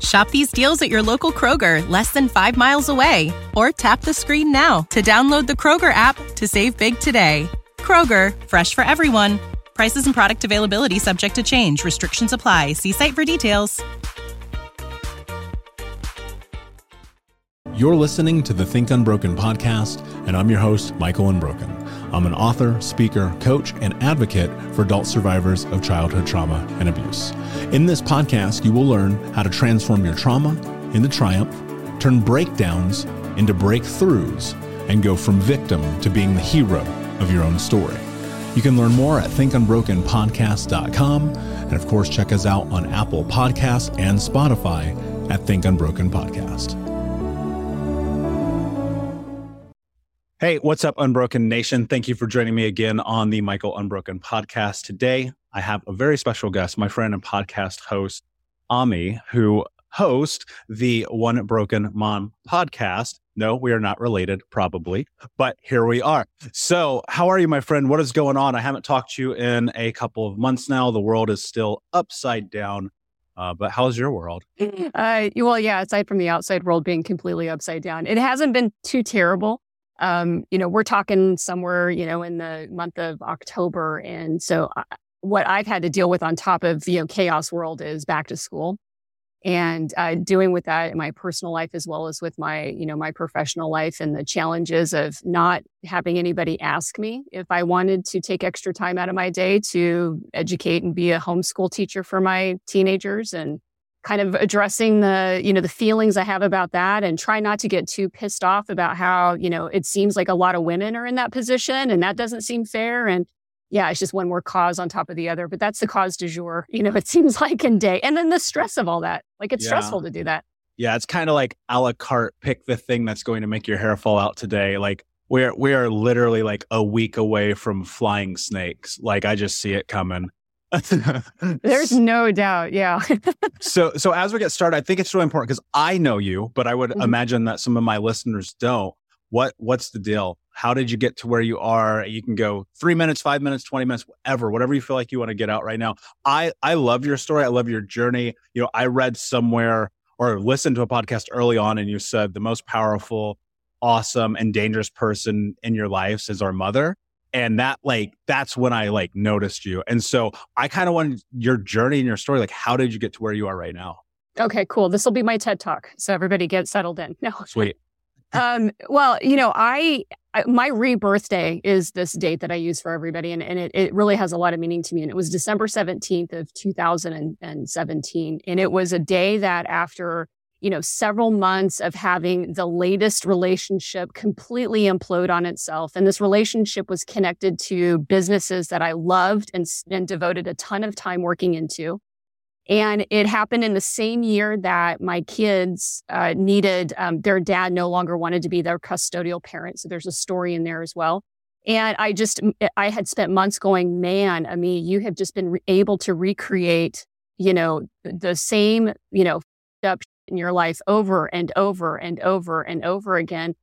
Shop these deals at your local Kroger, less than five miles away. Or tap the screen now to download the Kroger app to save big today. Kroger, fresh for everyone. Prices and product availability subject to change. Restrictions apply. See site for details. You're listening to the Think Unbroken podcast, and I'm your host, Michael Unbroken. I'm an author, speaker, coach, and advocate for adult survivors of childhood trauma and abuse. In this podcast, you will learn how to transform your trauma into triumph, turn breakdowns into breakthroughs, and go from victim to being the hero of your own story. You can learn more at thinkunbrokenpodcast.com. And of course, check us out on Apple Podcasts and Spotify at Think Unbroken Podcast. Hey, what's up, Unbroken Nation? Thank you for joining me again on the Michael Unbroken podcast. Today, I have a very special guest, my friend and podcast host, Ameé, who hosts the One Broken Mom podcast. No, we are not related, probably, but here we are. So, how are you, my friend? What is going on? I haven't talked to you in a couple of months now. The world is still upside down. Uh, but how's your world? Uh, well, yeah, aside from the outside world being completely upside down, it hasn't been too terrible um, you know, we're talking somewhere, you know, in the month of October. And so I, what I've had to deal with on top of, you know, chaos world is back to school. and uh, doing with that in my personal life as well as with my you know my professional life and the challenges of not having anybody ask me if i wanted to take extra time out of my day to educate and be a homeschool teacher for my teenagers and kind of addressing the you know the feelings i have about that and try not to get too pissed off about how you know it seems like a lot of women are in that position and that doesn't seem fair and yeah, it's just one more cause on top of the other. But that's the cause du jour, you know, it seems like in day. And then the stress of all that. Like it's yeah. stressful to do that. Yeah, it's kind of like a la carte, pick the thing that's going to make your hair fall out today. Like we're we are literally like a week away from flying snakes. Like I just see it coming. There's no doubt. Yeah. so so as we get started, I think it's really important because I know you, but I would mm-hmm. imagine that some of my listeners don't. What what's the deal? How did you get to where you are? You can go three minutes, five minutes, 20 minutes, whatever, whatever you feel like you want to get out right now. I, I love your story. I love your journey. You know, I read somewhere or listened to a podcast early on and you said the most powerful, awesome, and dangerous person in your life is our mother. And that like that's when I like noticed you. And so I kind of wanted your journey and your story. Like, how did you get to where you are right now? Okay, cool. This will be my TED talk. So everybody get settled in. No. Sweet um, well, you know, I, I, my rebirth day is this date that I use for everybody, and, and it, it really has a lot of meaning to me. And it was December 17th of 2017. And it was a day that after, you know, several months of having the latest relationship completely implode on itself. And this relationship was connected to businesses that I loved and, and devoted a ton of time working into. And it happened in the same year that my kids uh, needed, um, their dad no longer wanted to be their custodial parent. So there's a story in there as well. And I just, I had spent months going, man, I mean, you have just been re- able to recreate, you know, the same, you know, up in your life over and over and over and over again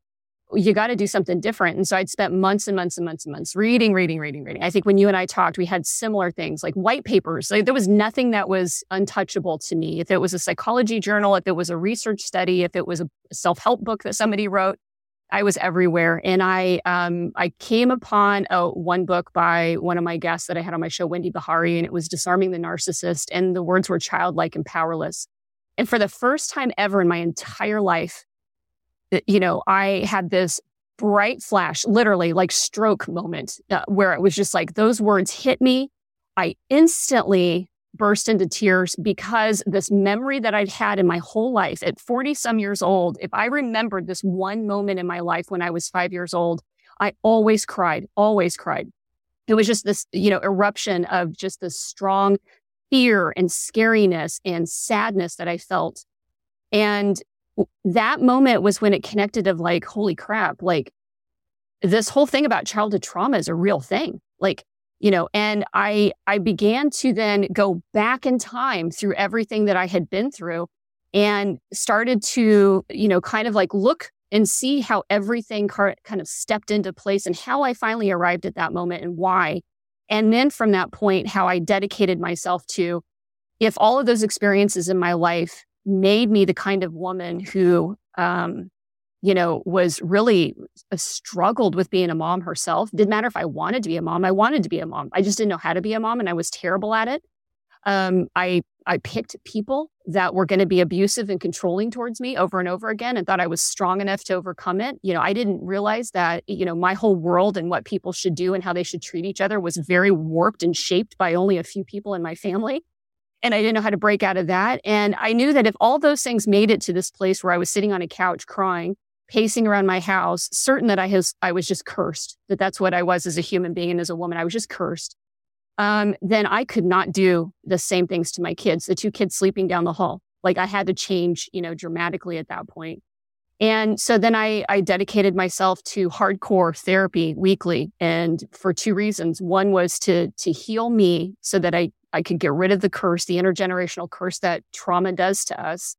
you got to do something different. And so I'd spent months and months and months and months reading, reading, reading, reading. I think when you and I talked, we had similar things like white papers. Like there was nothing that was untouchable to me. If it was a psychology journal, if it was a research study, if it was a self help book that somebody wrote, I was everywhere. And I, um, I came upon a, one book by one of my guests that I had on my show, Wendy Behary, and it was Disarming the Narcissist. And the words were childlike and powerless. And for the first time ever in my entire life, you know, I had this bright flash, literally like stroke moment uh, where it was just like those words hit me. I instantly burst into tears because this memory that I'd had in my whole life at 40 some years old, if I remembered this one moment in my life when I was five years old, I always cried, always cried. It was just this, you know, eruption of just this strong fear and scariness and sadness that I felt. And that moment was when it connected of like, holy crap, like this whole thing about childhood trauma is a real thing. Like, you know, and I I began to then go back in time through everything that I had been through and started to, you know, kind of like look and see how everything kind of stepped into place and how I finally arrived at that moment and why. And then from that point, how I dedicated myself to if all of those experiences in my life made me the kind of woman who, um, you know, was really uh, struggled with being a mom herself. Didn't matter if I wanted to be a mom. I wanted to be a mom. I just didn't know how to be a mom, and I was terrible at it. Um, I I picked people that were going to be abusive and controlling towards me over and over again, and thought I was strong enough to overcome it. You know, I didn't realize that you know my whole world and what people should do and how they should treat each other was very warped and shaped by only a few people in my family and I didn't know how to break out of that. And I knew that if all those things made it to this place where I was sitting on a couch crying, pacing around my house, certain that I was, I was just cursed, that that's what I was as a human being and as a woman. I was just cursed. Um, then I could not do the same things to my kids, the two kids sleeping down the hall. Like I had to change, you know, dramatically at that point. And so then I, I dedicated myself to hardcore therapy weekly. And for two reasons. One was to, to heal me so that I I could get rid of the curse, the intergenerational curse that trauma does to us.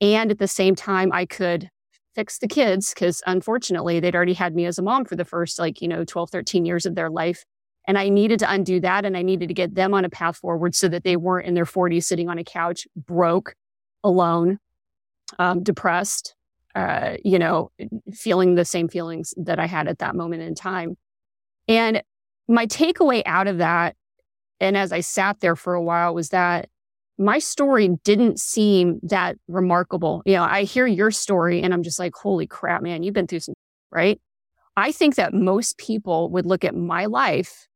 And at the same time, I could fix the kids because unfortunately they'd already had me as a mom for the first like, you know, 12, 13 years of their life. And I needed to undo that. And I needed to get them on a path forward so that they weren't in their 40s sitting on a couch, broke, alone, um, depressed, uh, you know, feeling the same feelings that I had at that moment in time. And my takeaway out of that and as I sat there for a while was that my story didn't seem that remarkable. You know, I hear your story and I'm just like, holy crap, man, you've been through some, right? I think that most people would look at my life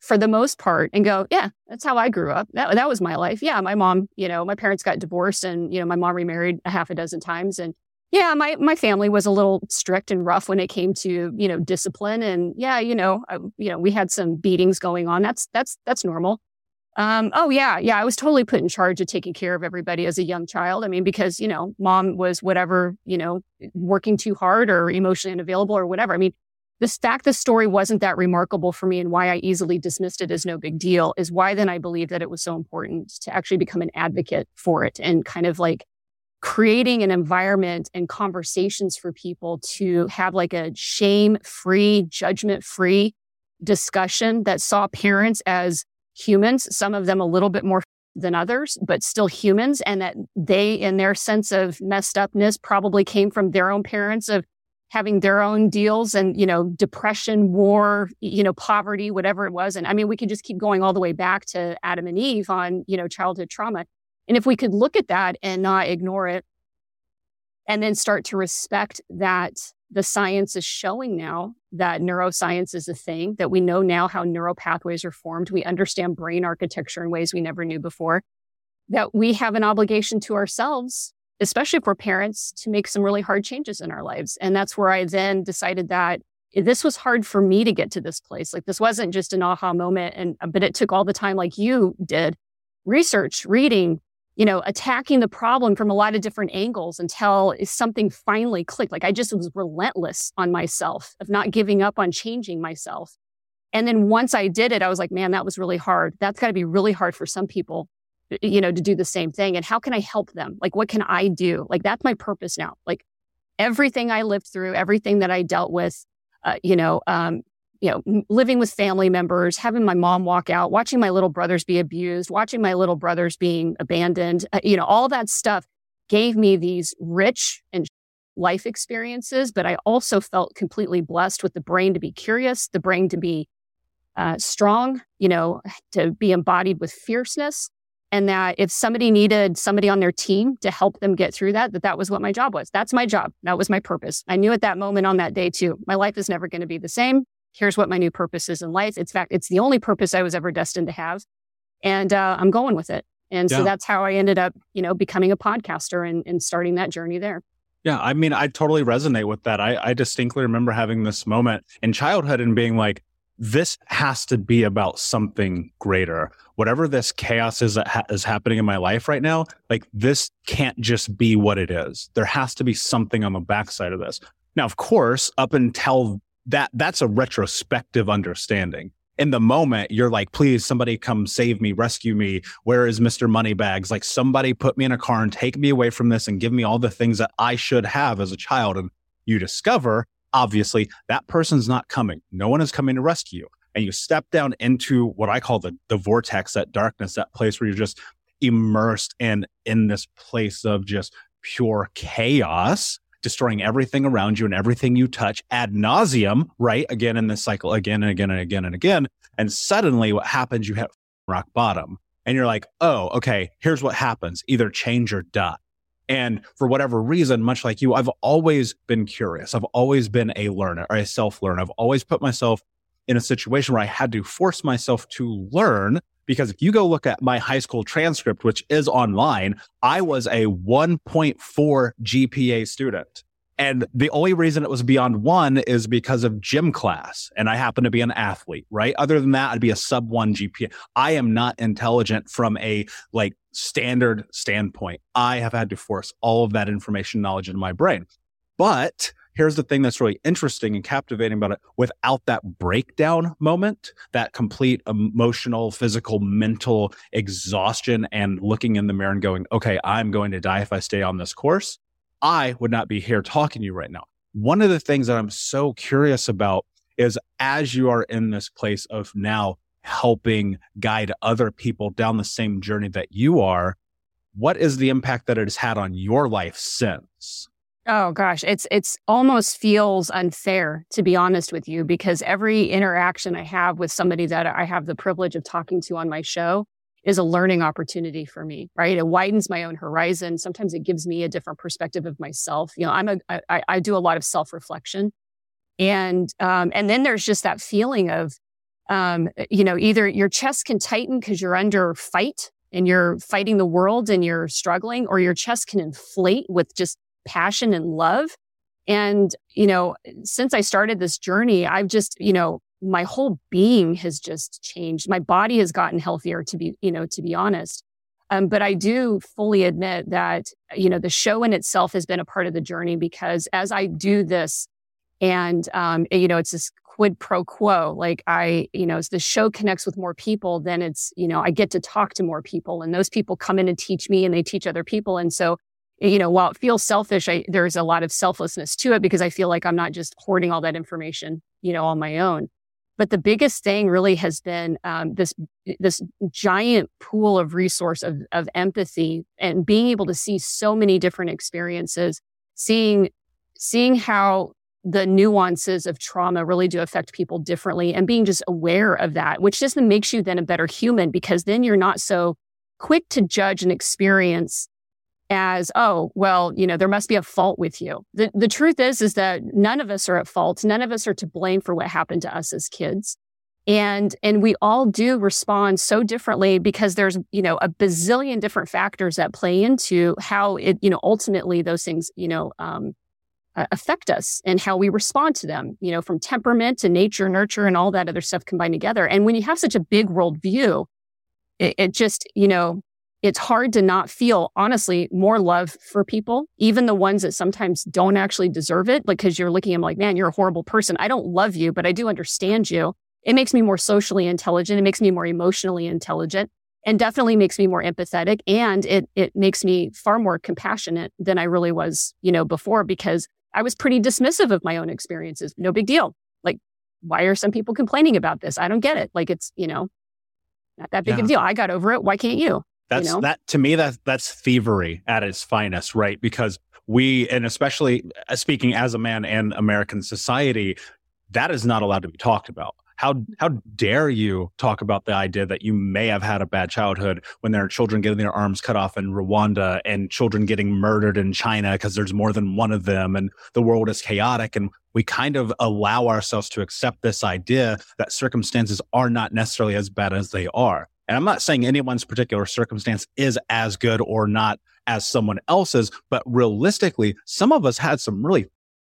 for the most part and go, yeah, that's how I grew up. That, that was my life. Yeah. My mom, you know, my parents got divorced and, you know, my mom remarried a half a dozen times. And yeah, my, my family was a little strict and rough when it came to, you know, discipline. And yeah, you know, I, you know, we had some beatings going on. That's, that's, that's normal. Um, oh yeah, yeah, I was totally put in charge of taking care of everybody as a young child. I mean, because, you know, mom was whatever, you know, working too hard or emotionally unavailable or whatever. I mean, the fact the story wasn't that remarkable for me and why I easily dismissed it as no big deal is why then I believe that it was so important to actually become an advocate for it and kind of like creating an environment and conversations for people to have like a shame free, judgment free discussion that saw parents as humans, some of them a little bit more than others, but still humans, and that they, in their sense of messed upness, probably came from their own parents of having their own deals and, you know, depression, war, you know, poverty, whatever it was. And I mean, we could just keep going all the way back to Adam and Eve on, you know, childhood trauma. And if we could look at that and not ignore it and then start to respect that the science is showing now that neuroscience is a thing, that we know now how neural pathways are formed. We understand brain architecture in ways we never knew before, that we have an obligation to ourselves especially we're parents, to make some really hard changes in our lives. And that's where I then decided that this was hard for me to get to this place. Like this wasn't just an aha moment. And, uh, but it took all the time like you did research, reading, you know, attacking the problem from a lot of different angles until something finally clicked. Like I just was relentless on myself of not giving up on changing myself. And then once I did it, I was like, man, that was really hard. That's got to be really hard for some people you know, to do the same thing? And how can I help them? Like, what can I do? Like, that's my purpose now. Like, everything I lived through, everything that I dealt with, uh, you know, um, you know, living with family members, having my mom walk out, watching my little brothers be abused, watching my little brothers being abandoned, uh, you know, all that stuff gave me these rich and life experiences. But I also felt completely blessed with the brain to be curious, the brain to be uh, strong, you know, to be embodied with fierceness and that if somebody needed somebody on their team to help them get through that that that was what my job was. That's my job. That was my purpose. I knew at that moment on that day too my life is never going to be the same. Here's what my new purpose is in life. It's fact it's the only purpose i was ever destined to have and uh, i'm going with it. And yeah. so that's how i ended up you know becoming a podcaster and, and starting that journey there. Yeah, I mean, I totally resonate with that. I, I distinctly remember having this moment in childhood and being like, this has to be about something greater. Whatever this chaos is that ha- is happening in my life right now, like this can't just be what it is. There has to be something on the backside of this. Now, of course, up until that, that's a retrospective understanding. In the moment, you're like, please, somebody come save me, rescue me. Where is Mr. Moneybags? Like, somebody put me in a car and take me away from this and give me all the things that I should have as a child. And you discover obviously that person's not coming. No one is coming to rescue you. And you step down into what I call the, the vortex, that darkness, that place where you're just immersed in, in this place of just pure chaos, destroying everything around you and everything you touch ad nauseum, right? Again in this cycle, again and again and again and again. And suddenly what happens, you hit rock bottom. And you're like, oh, okay, here's what happens either change or die. And for whatever reason, much like you, I've always been curious. I've always been a learner or a self learner. I've always put myself in a situation where I had to force myself to learn. Because if you go look at my high school transcript, which is online, I was a 1.4 GPA student. And the only reason it was beyond one is because of gym class. And I happen to be an athlete, right? Other than that, I'd be a sub one GPA. I am not intelligent from a like standard standpoint. I have had to force all of that information knowledge into my brain. But here's the thing that's really interesting and captivating about it without that breakdown moment that complete emotional physical mental exhaustion and looking in the mirror and going okay i'm going to die if i stay on this course I would not be here talking to you right now. One of the things that I'm so curious about is as you are in this place of now helping guide other people down the same journey that you are, what is the impact that it has had on your life since? Oh gosh, it's it's almost feels unfair to be honest with you because every interaction I have with somebody that I have the privilege of talking to on my show, is a learning opportunity for me, right? It widens my own horizon. Sometimes it gives me a different perspective of myself. You know, I'm a, I, I do a lot of self reflection. And, um, and then there's just that feeling of, um, you know, either your chest can tighten because you're under fight and you're fighting the world and you're struggling, or your chest can inflate with just passion and love. And, you know, since I started this journey, I've just, you know, my whole being has just changed. My body has gotten healthier to be, you know, to be honest. Um, but I do fully admit that, you know, the show in itself has been a part of the journey because as I do this and, um, you know, it's this quid pro quo, like I, you know, as the show connects with more people, then it's, you know, I get to talk to more people and those people come in and teach me and they teach other people. And so, you know, while it feels selfish, I, there's a lot of selflessness to it because I feel like I'm not just hoarding all that information, you know, on my own. But the biggest thing really has been um, this this giant pool of resource of of empathy and being able to see so many different experiences, seeing seeing how the nuances of trauma really do affect people differently and being just aware of that, which just makes you then a better human because then you're not so quick to judge an experience as, oh, well, you know, there must be a fault with you. The, the truth is, is that none of us are at fault. None of us are to blame for what happened to us as kids. And, and we all do respond so differently because there's, you know, a bazillion different factors that play into how it, you know, ultimately those things, you know, um, affect us and how we respond to them, you know, from temperament to nature, nurture, and all that other stuff combined together. And when you have such a big world view, it, it just, you know, it's hard to not feel honestly more love for people, even the ones that sometimes don't actually deserve it, because you're looking at them like, man, you're a horrible person. I don't love you, but I do understand you. It makes me more socially intelligent. It makes me more emotionally intelligent and definitely makes me more empathetic. And it, it makes me far more compassionate than I really was, you know, before because I was pretty dismissive of my own experiences. No big deal. Like, why are some people complaining about this? I don't get it. Like, it's, you know, not that big yeah. of a deal. I got over it. Why can't you? That's you know? that to me that that's thievery at its finest, right? Because we and especially uh, speaking as a man in American society, that is not allowed to be talked about. How how dare you talk about the idea that you may have had a bad childhood when there are children getting their arms cut off in Rwanda and children getting murdered in China because there's more than one of them and the world is chaotic and we kind of allow ourselves to accept this idea that circumstances are not necessarily as bad as they are. And I'm not saying anyone's particular circumstance is as good or not as someone else's, but realistically, some of us had some really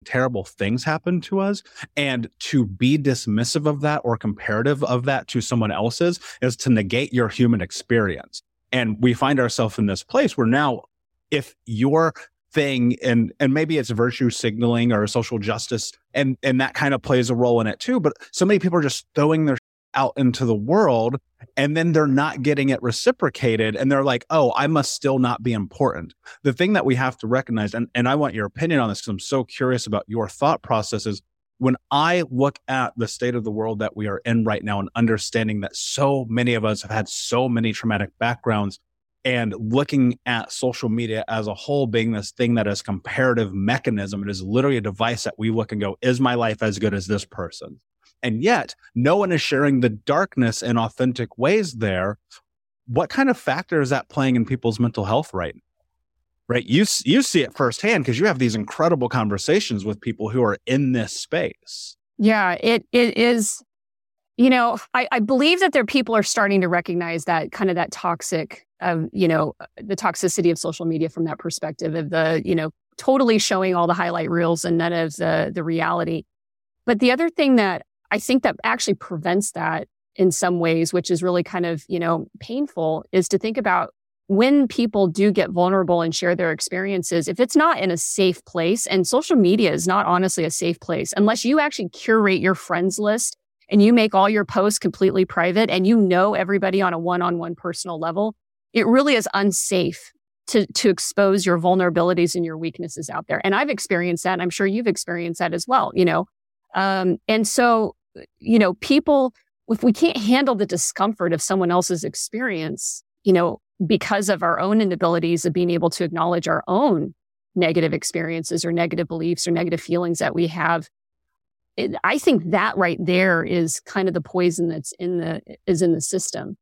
terrible things happen to us. And to be dismissive of that or comparative of that to someone else's is to negate your human experience. And we find ourselves in this place where now, if your thing and and maybe it's virtue signaling or social justice and and that kind of plays a role in it too but so many people are just throwing their out into the world and then they're not getting it reciprocated and they're like oh i must still not be important. The thing that we have to recognize and, and i want your opinion on this because i'm so curious about your thought processes. When i look at the state of the world that we are in right now and understanding that so many of us have had so many traumatic backgrounds and looking at social media as a whole being this thing that is comparative mechanism it is literally a device that we look and go is my life as good as this person and yet no one is sharing the darkness in authentic ways there. What kind of factor is that playing in people's mental health right? Right. You, you see it firsthand because you have these incredible conversations with people who are in this space. Yeah, it, it is you know I, I, believe that there people are starting to recognize that kind of that toxic of you know uh, the toxicity of social media from that perspective of the you know totally showing all the highlight reels and none of the the reality but the other thing that I think that actually prevents that in some ways, which is really kind of, you know, painful, is to think about when people do get vulnerable and share their experiences, if it's not in a safe place, and social media is not honestly a safe place, unless you actually curate your friends list and you make all your posts completely private and you know everybody on a one on one personal level, it really is unsafe to, to expose your vulnerabilities and your weaknesses out there. And I've experienced that. I'm sure you've experienced that as well. You know, um, and so, you know, people, if we can't handle the discomfort of someone else's experience, you know, because of our own inabilities of being able to acknowledge our own negative experiences or negative beliefs or negative feelings that we have, it, I think that right there is kind of the poison that's in the is in the system.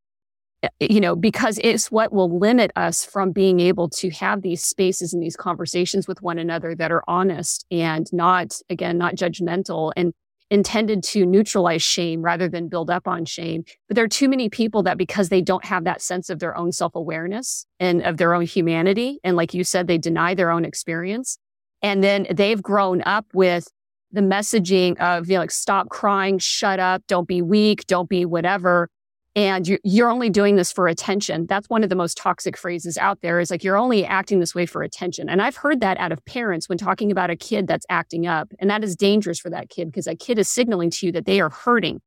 Eh, eh, you know, because it's what will limit us from being able to have these spaces and these conversations with one another that are honest and not, again, not judgmental and intended to neutralize shame rather than build up on shame. But there are too many people that because they don't have that sense of their own self awareness and of their own humanity. And like you said, they deny their own experience. And then they've grown up with the messaging of, you know, like, stop crying, shut up, don't be weak, don't be whatever and you're only doing this for attention. That's one of the most toxic phrases out there is like, you're only acting this way for attention. And I've heard that out of parents when talking about a kid that's acting up. And that is dangerous for that kid because that kid is signaling to you that they are hurting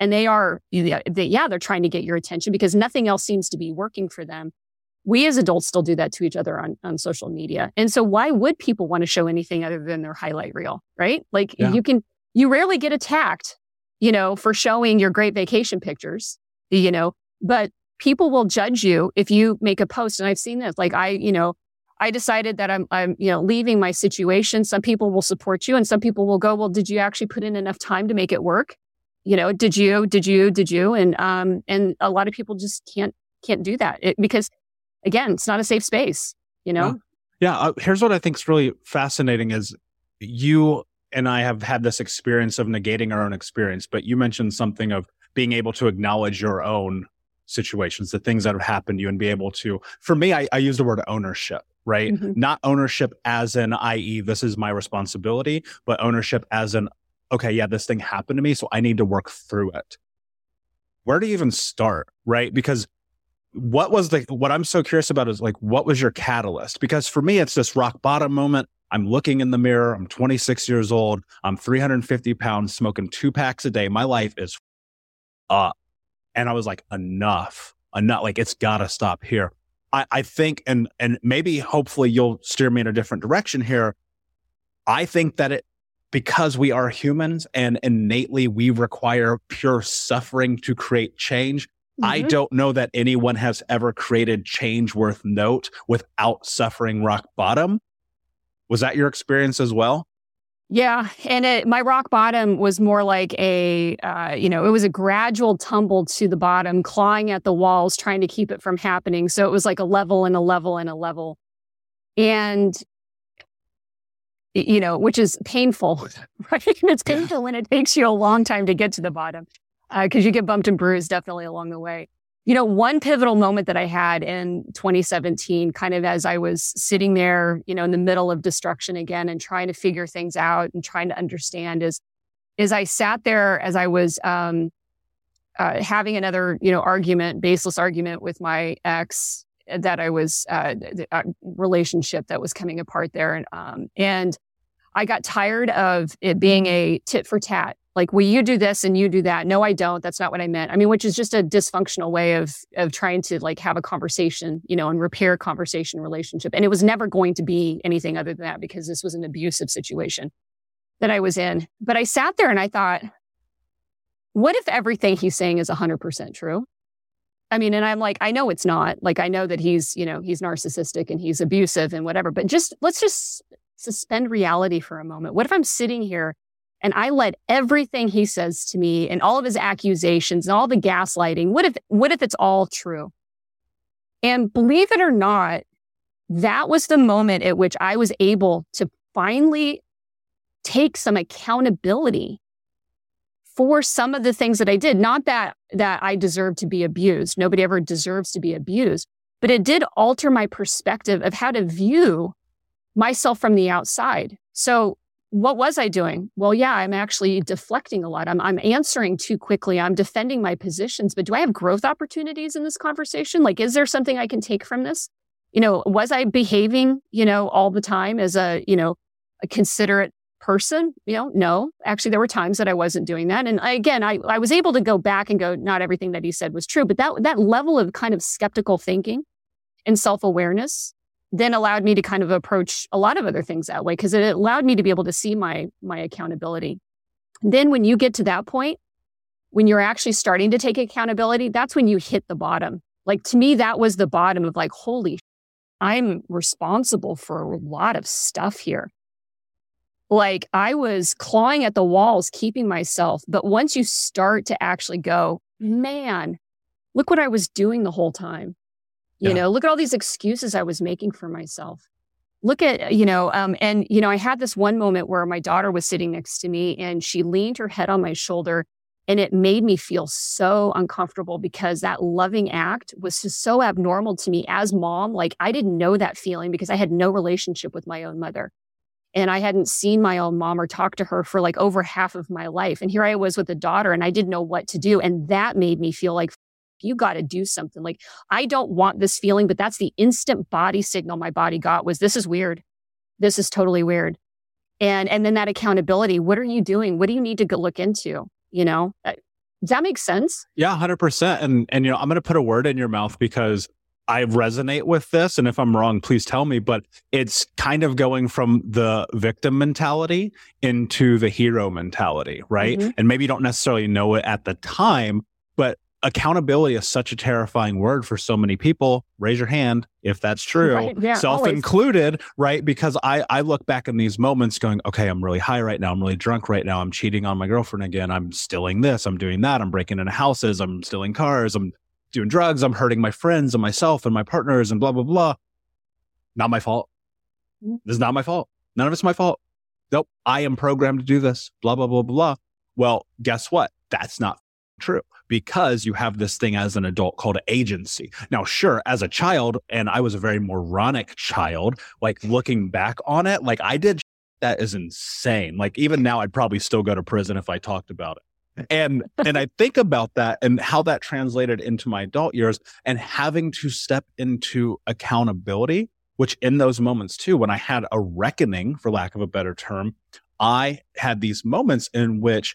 and they are, they, yeah, they're trying to get your attention because nothing else seems to be working for them. We as adults still do that to each other on, on social media. And so why would people want to show anything other than their highlight reel, right? Like yeah. you can, you rarely get attacked, you know, for showing your great vacation pictures you know, but people will judge you if you make a post. And I've seen this. Like I, you know, I decided that I'm, I'm, you know, leaving my situation. Some people will support you and some people will go, well, did you actually put in enough time to make it work? You know, did you, did you, did you? And, um, and a lot of people just can't, can't do that it, because again, it's not a safe space, you know? Yeah. yeah uh, here's what I think is really fascinating is you and I have had this experience of negating our own experience, but you mentioned something of being able to acknowledge your own situations, the things that have happened to you and be able to, for me, I, I use the word ownership, right? Mm-hmm. Not ownership as in, i.e., this is my responsibility, but ownership as in, okay, yeah, this thing happened to me. So I need to work through it. Where do you even start? Right. Because what was the, what I'm so curious about is like, what was your catalyst? Because for me, it's this rock bottom moment. I'm looking in the mirror. I'm 26 years old. I'm 350 pounds, smoking two packs a day. My life is up. And I was like, enough, enough. Like it's got to stop here. I, I think, and and maybe hopefully you'll steer me in a different direction here. I think that it because we are humans and innately we require pure suffering to create change. Mm-hmm. I don't know that anyone has ever created change worth note without suffering rock bottom. Was that your experience as well? Yeah, and it, my rock bottom was more like a, uh, you know, it was a gradual tumble to the bottom, clawing at the walls, trying to keep it from happening. So it was like a level and a level and a level, and you know, which is painful, right? it's painful when it takes you a long time to get to the bottom because uh, you get bumped and bruised definitely along the way. You know, one pivotal moment that I had in 2017, kind of as I was sitting there, you know, in the middle of destruction again and trying to figure things out and trying to understand is, is I sat there as I was, um, uh, having another, you know, argument, baseless argument with my ex that I was, uh, uh, relationship that was coming apart there. And, um, and I got tired of it being a tit for tat like, well, you do this and you do that. No, I don't. That's not what I meant. I mean, which is just a dysfunctional way of of trying to like have a conversation, you know, and repair a conversation relationship. And it was never going to be anything other than that because this was an abusive situation that I was in. But I sat there and I thought, what if everything he's saying is 100% true? I mean, and I'm like, I know it's not. Like, I know that he's, you know, he's narcissistic and he's abusive and whatever, but just let's just suspend reality for a moment. What if I'm sitting here and I let everything he says to me and all of his accusations and all the gaslighting, what if, what if it's all true? And believe it or not, that was the moment at which I was able to finally take some accountability for some of the things that I did. Not that, that I deserve to be abused. Nobody ever deserves to be abused, but it did alter my perspective of how to view myself from the outside. So what was I doing? Well, yeah, I'm actually deflecting a lot. I'm, I'm answering too quickly. I'm defending my positions, but do I have growth opportunities in this conversation? Like, is there something I can take from this? You know, was I behaving, you know, all the time as a, you know, a considerate person? You know, no, actually, there were times that I wasn't doing that. And again, I, I was able to go back and go, not everything that he said was true, but that, that level of kind of skeptical thinking and self awareness then allowed me to kind of approach a lot of other things that way because it allowed me to be able to see my my accountability. Then when you get to that point, when you're actually starting to take accountability, that's when you hit the bottom. Like to me, that was the bottom of like, holy, I'm responsible for a lot of stuff here. Like I was clawing at the walls, keeping myself. But once you start to actually go, man, look what I was doing the whole time. You Yeah. know, look at all these excuses I was making for myself. Look at, you know, um, and, you know, I had this one moment where my daughter was sitting next to me and she leaned her head on my shoulder and it made me feel so uncomfortable because that loving act was just so abnormal to me as mom. Like I didn't know that feeling because I had no relationship with my own mother. And I hadn't seen my own mom or talked to her for like over half of my life. And here I was with a daughter and I didn't know what to do. And that made me feel like you got to do something. Like I don't want this feeling, but that's the instant body signal my body got was this is weird. This is totally weird. And and then that accountability, what are you doing? What do you need to go look into? You know? Uh, Does that make sense? Yeah, hundred percent. And and you know, I'm going to put a word in your mouth because I resonate with this. And if I'm wrong, please tell me. But it's kind of going from the victim mentality into the hero mentality, right? Mhm. And maybe you don't necessarily know it at the time, accountability is such a terrifying word for so many people. Raise your hand if that's true. Right, yeah, Self always. included, right? Because I, I look back in these moments going, okay, I'm really high right now. I'm really drunk right now. I'm cheating on my girlfriend again. I'm stealing this. I'm doing that. I'm breaking into houses. I'm stealing cars. I'm doing drugs. I'm hurting my friends and myself and my partners and blah, blah, blah. Not my fault. Mhm. This is not my fault. None of it's my fault. Nope. I am programmed to do this. Blah, blah, blah, blah. Well, guess what? That's not true because you have this thing as an adult called agency. Now, sure, as a child, and I was a very moronic child, like looking back on it, like I did that is insane. Like even now, I'd probably still go to prison if I talked about it. And and I think about that and how that translated into my adult years and having to step into accountability, which in those moments too, when I had a reckoning, for lack of a better term, I had these moments in which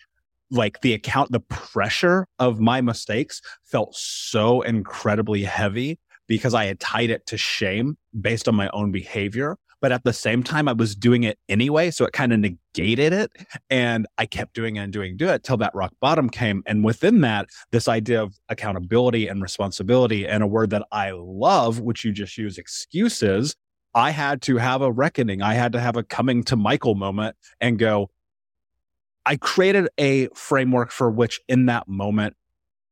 like the account, the pressure of my mistakes felt so incredibly heavy because I had tied it to shame based on my own behavior. But at the same time, I was doing it anyway. So it kind of negated it. And I kept doing it and doing do it till that rock bottom came. And within that, this idea of accountability and responsibility and a word that I love, which you just use excuses. I had to have a reckoning. I had to have a coming to Michael moment and go, I created a framework for which in that moment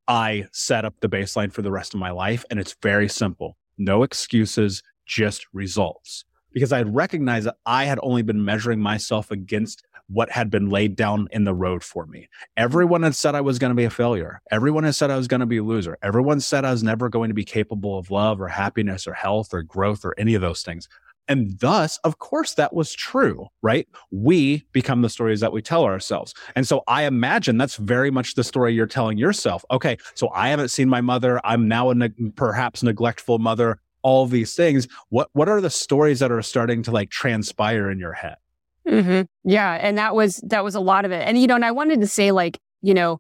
I set up the baseline for the rest of my life. And it's very simple. No excuses, just results. Because I had recognized that I had only been measuring myself against what had been laid down in the road for me. Everyone had said I was going to be a failure. Everyone had said I was going to be a loser. Everyone said I was never going to be capable of love or happiness or health or growth or any of those things. And thus, of course, that was true, right? We become the stories that we tell ourselves. And so I imagine that's very much the story you're telling yourself. Okay, so I haven't seen my mother. I'm now a neg- perhaps neglectful mother. All these things. What what are the stories that are starting to like transpire in your head? hmm Yeah, and that was that was a lot of it. And you know, and I wanted to say, like, you know,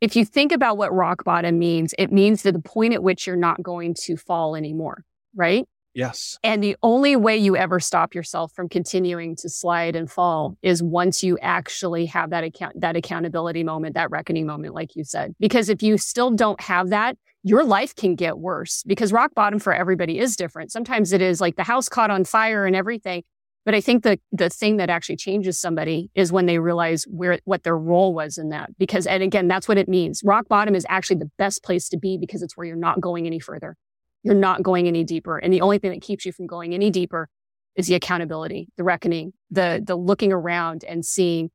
if you think about what rock bottom means, it means to the point at which you're not going to fall anymore, right? Yes. And the only way you ever stop yourself from continuing to slide and fall is once you actually have that account that accountability moment, that reckoning moment, like you said. Because if you still don't have that, your life can get worse because rock bottom for everybody is different. Sometimes it is like the house caught on fire and everything. But I think the the thing that actually changes somebody is when they realize where what their role was in that. Because and again, that's what it means. Rock bottom is actually the best place to be because it's where you're not going any further. You're not going any deeper. And the only thing that keeps you from going any deeper is the accountability, the reckoning, the the looking around and seeing,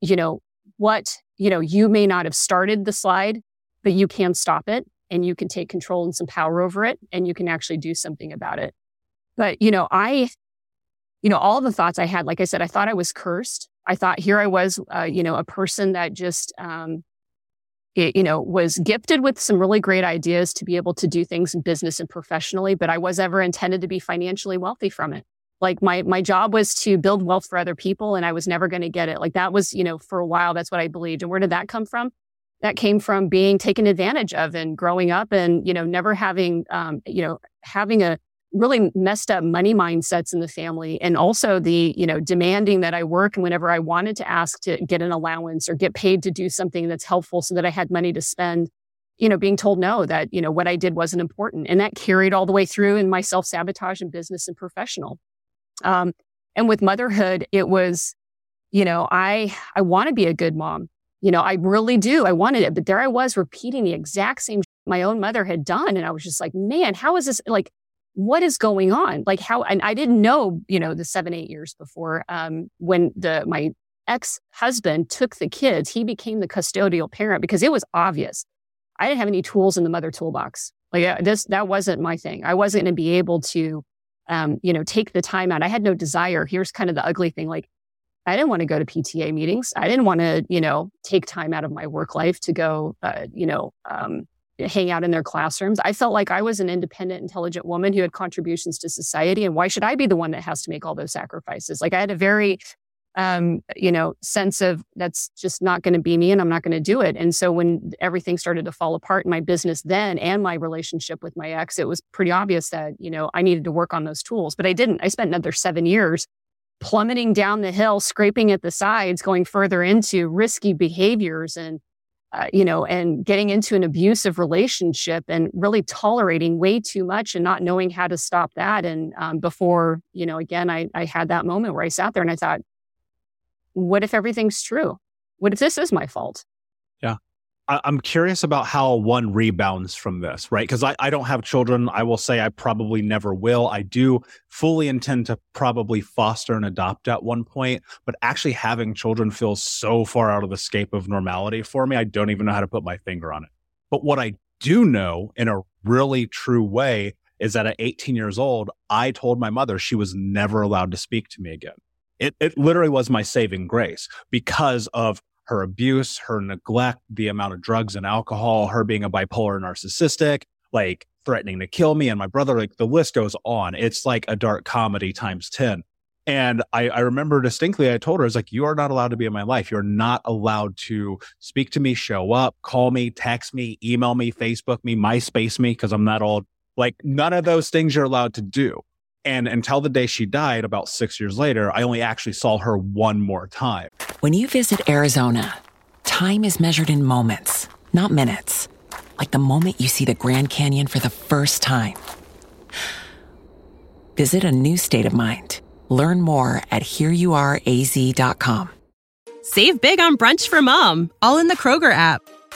you know, what, you know, you may not have started the slide, but you can stop it and you can take control and some power over it and you can actually do something about it. But, you know, I, you know, all the thoughts I had, like I said, I thought I was cursed. I thought here I was, uh, you know, a person that just, um, it, you know, was gifted with some really great ideas to be able to do things in business and professionally, but I was ever intended to be financially wealthy from it. Like my, my job was to build wealth for other people and I was never going to get it. Like that was, you know, for a while, that's what I believed. And where did that come from? That came from being taken advantage of and growing up and, you know, never having, um, you know, having a really messed up money mindsets in the family. And also the, you know, demanding that I work and whenever I wanted to ask to get an allowance or get paid to do something that's helpful so that I had money to spend, you know, being told no, that, you know, what I did wasn't important. And that carried all the way through in my self sabotage in business and professional. Um, and with motherhood, it was, you know, I, I want to be a good mom. You know, I really do. I wanted it, but there I was repeating the exact same my own mother had done. And I was just like, man, how is this like, what is going on? Like how, and I didn't know, you know, the seven, eight years before, um, when the, my ex husband took the kids, he became the custodial parent because it was obvious. I didn't have any tools in the mother toolbox. Like this, that wasn't my thing. I wasn't going to be able to, um, you know, take the time out. I had no desire. Here's kind of the ugly thing. Like I didn't want to go to PTA meetings. I didn't want to, you know, take time out of my work life to go, uh, you know, um, hang out in their classrooms. I felt like I was an independent, intelligent woman who had contributions to society. And why should I be the one that has to make all those sacrifices? Like I had a very, um, you know, sense of that's just not going to be me and I'm not going to do it. And so when everything started to fall apart in my business then and my relationship with my ex, it was pretty obvious that, you know, I needed to work on those tools, but I didn't. I spent another seven years plummeting down the hill, scraping at the sides, going further into risky behaviors and, uh, you know, and getting into an abusive relationship and really tolerating way too much and not knowing how to stop that. And um, before, you know, again, I, I had that moment where I sat there and I thought, what if everything's true? What if this is my fault? I, am curious about how one rebounds from this, right? Because I, I don't have children. I will say I probably never will. I do fully intend to probably foster and adopt at one point, but actually having children feels so far out of the scape of normality for me. I don't even know how to put my finger on it. But what I do know in a really true way is that at 18 years old, I told my mother she was never allowed to speak to me again. It, it literally was my saving grace because of her abuse, her neglect, the amount of drugs and alcohol, her being a bipolar narcissistic, like threatening to kill me and my brother, like the list goes on. It's like a dark comedy times 10. And I, I remember distinctly, I told her, I was like, you are not allowed to be in my life. You're not allowed to speak to me, show up, call me, text me, email me, Facebook me, MySpace me, because I'm that old. Like none of those things you're allowed to do. And until the day she died, about six years later, I only actually saw her one more time. When you visit Arizona, time is measured in moments, not minutes. Like the moment you see the Grand Canyon for the first time. Visit a new state of mind. Learn more at hereyouareaz.com. Save big on brunch for mom, all in the Kroger app.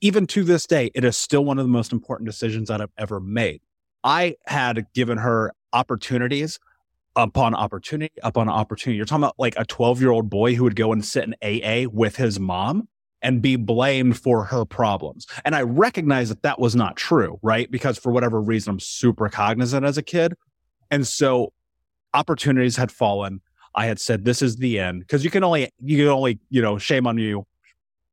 even to this day, it is still one of the most important decisions that I've ever made. I had given her opportunities upon opportunity upon opportunity. You're talking about like a 12 year old boy who would go and sit in AA with his mom and be blamed for her problems. And I recognize that that was not true, right? Because for whatever reason, I'm super cognizant as a kid. And so opportunities had fallen. I had said, this is the end. Cause you can only, you can only, you know, shame on you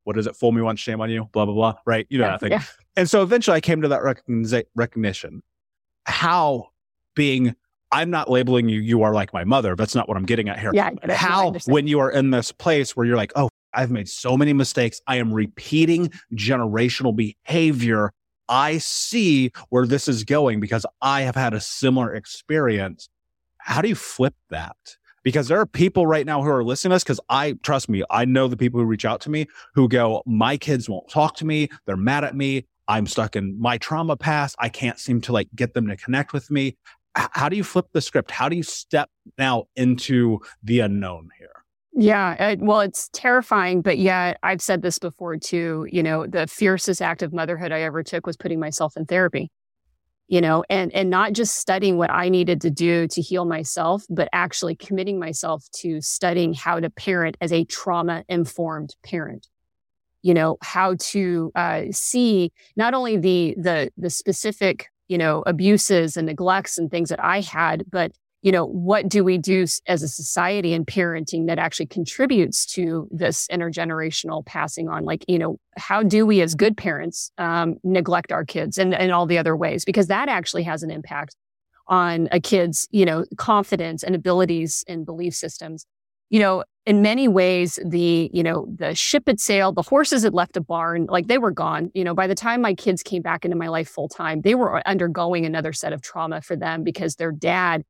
what is it? Fool me once, shame on you, blah, blah, blah. Right. You know, yeah, I think. Yeah. And so eventually I came to that recognition. How being, I'm not labeling you, you are like my mother. That's not what I'm getting at here. Yeah. How, when you are in this place where you're like, oh, I've made so many mistakes. I am repeating generational behavior. I see where this is going because I have had a similar experience. How do you flip that? Because there are people right now who are listening to us because I trust me, I know the people who reach out to me who go, My kids won't talk to me, they're mad at me, I'm stuck in my trauma past, I can't seem to like get them to connect with me. H- how do you flip the script? How do you step now into the unknown here? Yeah, well, it's terrifying, but yeah, I've said this before too. You know, the fiercest act of motherhood I ever took was putting myself in therapy you know and and not just studying what i needed to do to heal myself but actually committing myself to studying how to parent as a trauma informed parent. You know how to uh, see not only the the the specific you know abuses and neglects and things that i had but you know, what do we do as a society in parenting that actually contributes to this intergenerational passing on? Like, you know, how do we as good parents um, neglect our kids and, and all the other ways? Because that actually has an impact on a kid's, you know, confidence and abilities and belief systems. you know, in many ways, the, you know, the ship had sailed, the horses had left a barn, like they were gone. You know, by the time my kids came back into my life full time, they were undergoing another set of trauma for them because their dad,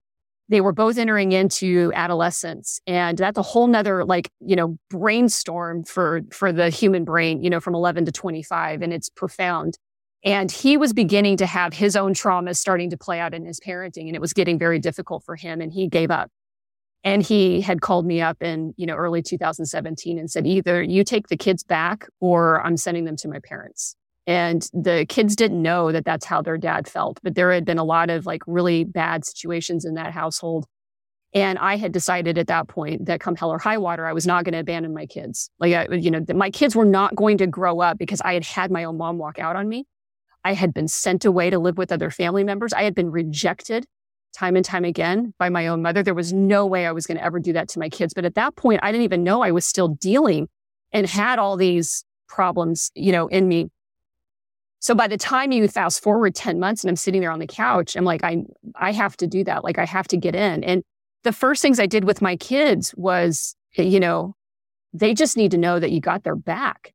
they were both entering into adolescence. And that's a whole nother like, you know, brainstorm for for the human brain, you know, from 11 to 25. And it's profound. And he was beginning to have his own traumas starting to play out in his parenting. And it was getting very difficult for him. And he gave up. And he had called me up in, you know, early 2017 and said, either you take the kids back or I'm sending them to my parents. And the kids didn't know that that's how their dad felt, but there had been a lot of like really bad situations in that household. And I had decided at that point that come hell or high water, I was not going to abandon my kids. Like, I, you know, my kids were not going to grow up because I had had my own mom walk out on me. I had been sent away to live with other family members. I had been rejected time and time again by my own mother. There was no way I was going to ever do that to my kids. But at that point, I didn't even know I was still dealing and had all these problems, you know, in me. So by the time you fast forward 10 months and I'm sitting there on the couch, I'm like, I, I have to do that. Like I have to get in. And the first things I did with my kids was, you know, they just need to know that you got their back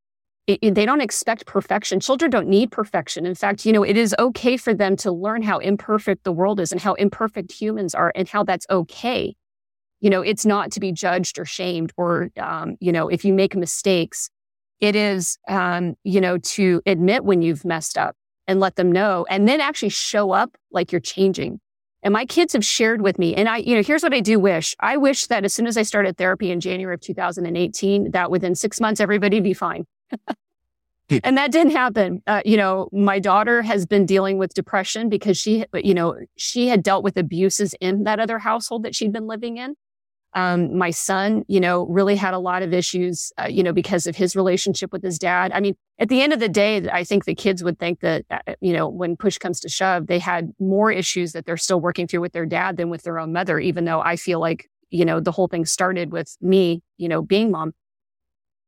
it, it, they don't expect perfection. Children don't need perfection. In fact, you know, it is okay for them to learn how imperfect the world is and how imperfect humans are and how that's okay. You know, it's not to be judged or shamed or, um, you know, if you make mistakes, it is, um, you know, to admit when you've messed up and let them know and then actually show up like you're changing. And my kids have shared with me, and I, you know, here's what I do wish. I wish that as soon as I started therapy in January of 2018, that within six months, everybody be fine. and that didn't happen. Uh, you know, my daughter has been dealing with depression because she, you know, she had dealt with abuses in that other household that she'd been living in. Um, my son, you know, really had a lot of issues, uh, you know, because of his relationship with his dad. I mean, at the end of the day, I think the kids would think that, uh, you know, when push comes to shove, they had more issues that they're still working through with their dad than with their own mother, even though I feel like, you know, the whole thing started with me, you know, being mom.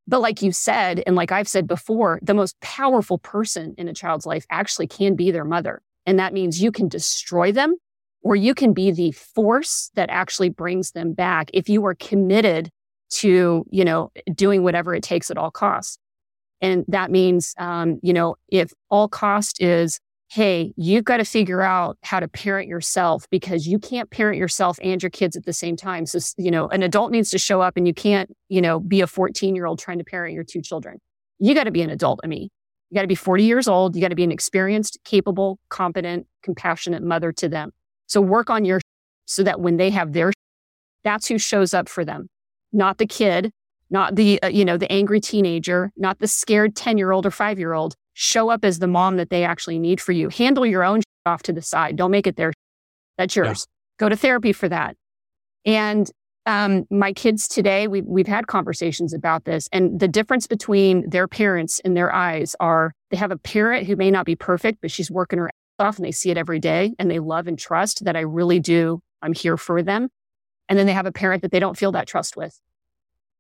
But like you said, and like I've said before, the most powerful person in a child's life actually can be their mother. And that means you can destroy them or you can be the force that actually brings them back if you are committed to, you know, doing whatever it takes at all costs. And that means, um, you know, if all cost is hey, you've got to figure out how to parent yourself because you can't parent yourself and your kids at the same time. So, you know, an adult needs to show up and you can't, you know, be a 14 year old trying to parent your two children. You got to be an adult, I mean. You got to be 40 years old. You got to be an experienced, capable, competent, compassionate mother to them. So work on your so that when they have their that's who shows up for them, not the kid, not the, uh, you know, the angry teenager, not the scared 10 year old or five year old show up as the mom that they actually need for you. Handle your own off to the side. Don't make it their. That's yours. Yeah. Go to therapy for that. And um, my kids today, we've, we've had conversations about this and the difference between their parents in their eyes are they have a parent who may not be perfect, but she's working her off and they see it every day and they love and trust that I really do. I'm here for them. And then they have a parent that they don't feel that trust with.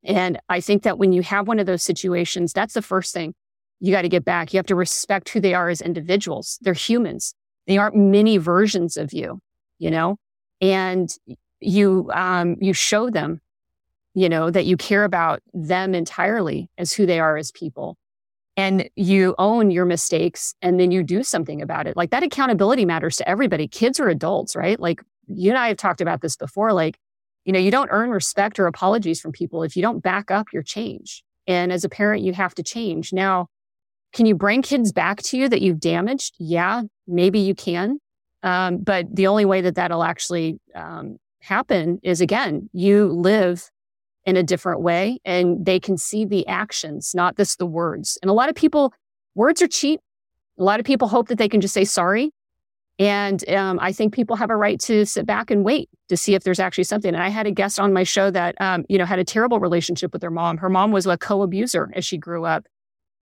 And I think that when you have one of those situations, that's the first thing you got to get back. You have to respect who they are as individuals. They're humans. They aren't many versions of you, you know, and you, um, you show them, you know, that you care about them entirely as who they are as people and you own your mistakes and then you do something about it. Like that accountability matters to everybody, kids or adults, right? Like you and I have talked about this before. Like, you know, you don't earn respect or apologies from people if you don't back up your change. And as a parent, you have to change. Now, can you bring kids back to you that you've damaged? Yeah, maybe you can. Um, but the only way that that'll actually um, happen is again, you live in a different way and they can see the actions, not just the words. And a lot of people, words are cheap. A lot of people hope that they can just say sorry. And um, I think people have a right to sit back and wait to see if there's actually something. And I had a guest on my show that, um, you know, had a terrible relationship with her mom. Her mom was a co-abuser as she grew up.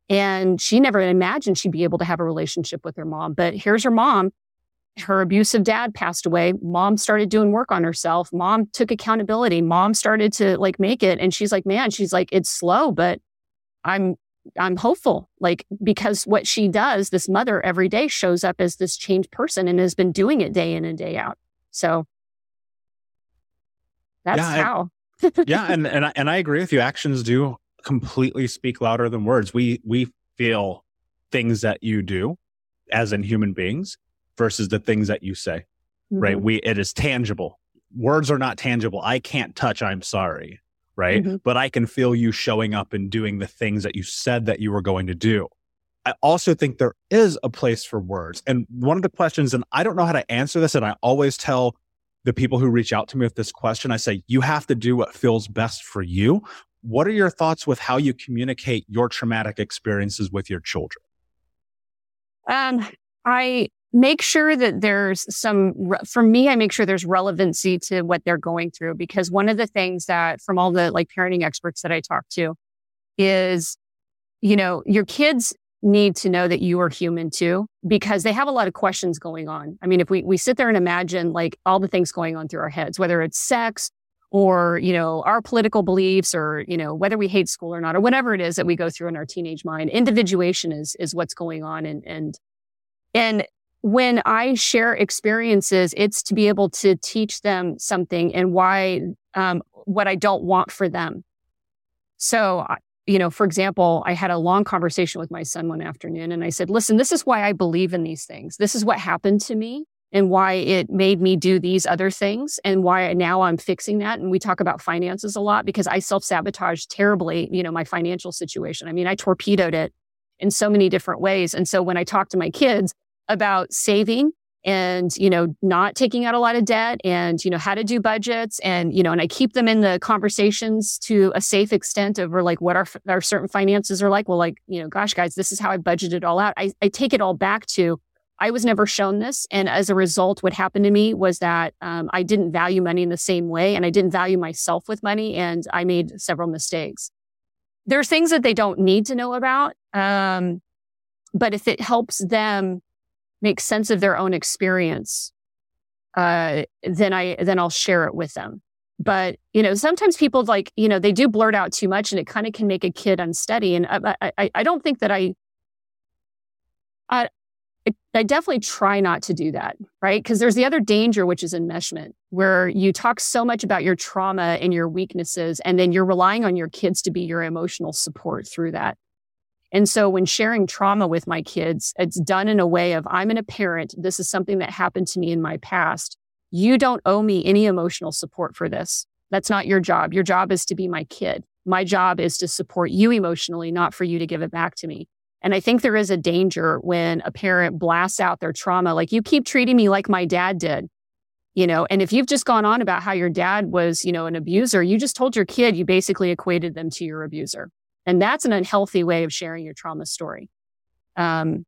And she never imagined she'd be able to have a relationship with her mom. But here's her mom. Her abusive dad passed away. Mom started doing work on herself. Mom took accountability. Mom started to like make it. And she's like, man, she's like, it's slow, but I'm I'm hopeful. Like because what she does, this mother every day shows up as this changed person and has been doing it day in and day out. So that's yeah, how. yeah, and and I, and I agree with you. Actions do completely speak louder than words. We we feel things that you do as in human beings versus the things that you say. Mm-hmm. Right? We it is tangible. Words are not tangible. I can't touch I'm sorry, right? Mm-hmm. But I can feel you showing up and doing the things that you said that you were going to do. I also think there is a place for words. And one of the questions, and I don't know how to answer this, and I always tell the people who reach out to me with this question, I say, you have to do what feels best for you. What are your thoughts with how you communicate your traumatic experiences with your children? Um, I make sure that there's some, for me, I make sure there's relevancy to what they're going through because one of the things that from all the like parenting experts that I talk to is, you know, your kids need to know that you are human too, because they have a lot of questions going on. I mean, if we, we sit there and imagine like all the things going on through our heads, whether it's sex or, you know, our political beliefs or, you know, whether we hate school or not, or whatever it is that we go through in our teenage mind, individuation is, is what's going on. And, and, and when I share experiences, it's to be able to teach them something and why, um, what I don't want for them. So you know, for example, I had a long conversation with my son one afternoon and I said, listen, this is why I believe in these things. This is what happened to me and why it made me do these other things and why now I'm fixing that. And we talk about finances a lot because I self sabotaged terribly, you know, my financial situation. I mean, I torpedoed it in so many different ways. And so when I talk to my kids about saving and you know not taking out a lot of debt and you know how to do budgets and you know and i keep them in the conversations to a safe extent over like what our, our certain finances are like. Well like you know gosh guys this is how i budgeted all out. I, I take it all back to i was never shown this. And as a result what happened to me was that um, i didn't value money in the same way and i didn't value myself with money and i made several mistakes. There's things that they don't need to know about um, but if it helps them make sense of their own experience, uh, then I then I'll share it with them. But you know, sometimes people like you know they do blurt out too much, and it kind of can make a kid unsteady. And I, I, I don't think that I, I, I definitely try not to do that, right? Because there's the other danger, which is enmeshment, where you talk so much about your trauma and your weaknesses, and then you're relying on your kids to be your emotional support through that. And so when sharing trauma with my kids, it's done in a way of I'm a parent. This is something that happened to me in my past. You don't owe me any emotional support for this. That's not your job. Your job is to be my kid. My job is to support you emotionally, not for you to give it back to me. And I think there is a danger when a parent blasts out their trauma, like you keep treating me like my dad did. You know, and if you've just gone on about how your dad was, you know, an abuser, you just told your kid you basically equated them to your abuser. And that's an unhealthy way of sharing your trauma story. Um,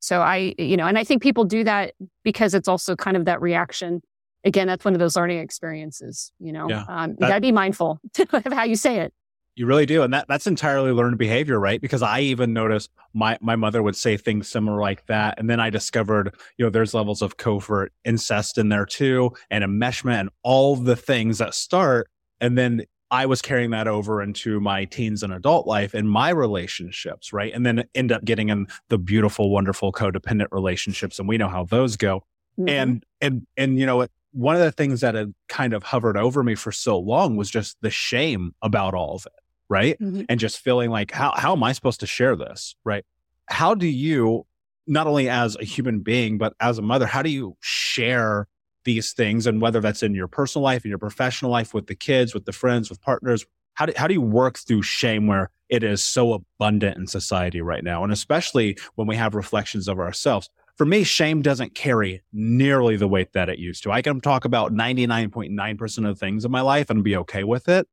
so I, you know, and I think people do that because it's also kind of that reaction. Again, that's one of those learning experiences, you know, yeah, um, you got to be mindful of how you say it. You really do. And that, that's entirely learned behavior, right? Because I even noticed my, my mother would say things similar like that. And then I discovered, you know, there's levels of covert incest in there too, and enmeshment and all the things that start. And then I was carrying that over into my teens and adult life and my relationships, right? And then end up getting in the beautiful, wonderful codependent relationships. And we know how those go. Mm-hmm. And, and, and, you know, one of the things that had kind of hovered over me for so long was just the shame about all of it, right? Mm-hmm. And just feeling like, how, how am I supposed to share this, right? How do you, not only as a human being, but as a mother, how do you share these things and whether that's in your personal life in your professional life with the kids with the friends with partners how do, how do you work through shame where it is so abundant in society right now? And especially when we have reflections of ourselves. For me shame doesn't carry nearly the weight that it used to. I can talk about 99.9% of things in my life and be okay with it.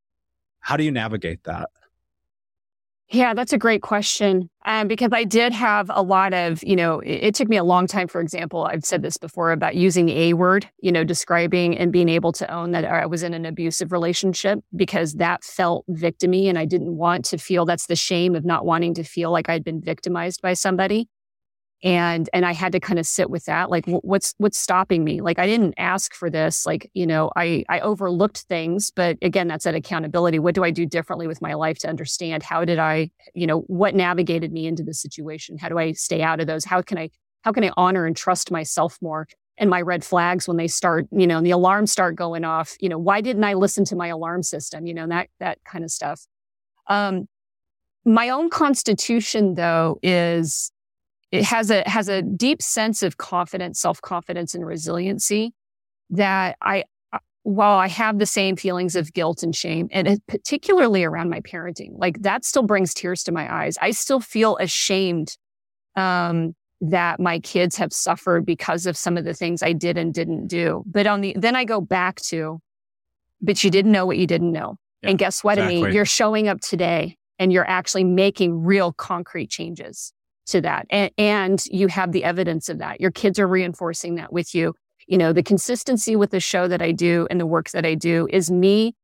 How do you navigate that yeah, that's a great question. Um, because I did have a lot of, you know, it, it, took me a long time, for example, I've said this before about using the A word, you know, describing and being able to own that I was in an abusive relationship because that felt victimy and I didn't want to feel that's the shame of not wanting to feel like I'd been victimized by somebody and and i had to kind of sit with that like what's what's stopping me like i didn't ask for this like you know i i overlooked things but again that's that accountability what do i do differently with my life to understand how did i you know what navigated me into the situation how do i stay out of those how can i how can i honor and trust myself more and my red flags when they start, you know, and the alarms start going off. You know, why didn't I listen to my alarm system? You know, that that kind of stuff. Um, my own constitution, though, is it has a has a deep sense of confidence, self confidence, and resiliency that I while I have the same feelings of guilt and shame, and particularly around my parenting, like that still brings tears to my eyes. I still feel ashamed um, that my kids have suffered because of some of the things I did and didn't do. But on the then I go back to, but you didn't know what you didn't know. Yeah, and guess what, exactly. Ameé? You're showing up today and you're actually making real concrete changes to that. And, and you have the evidence of that. Your kids are reinforcing that with you you know, the consistency with the show that I do and the work that I do is me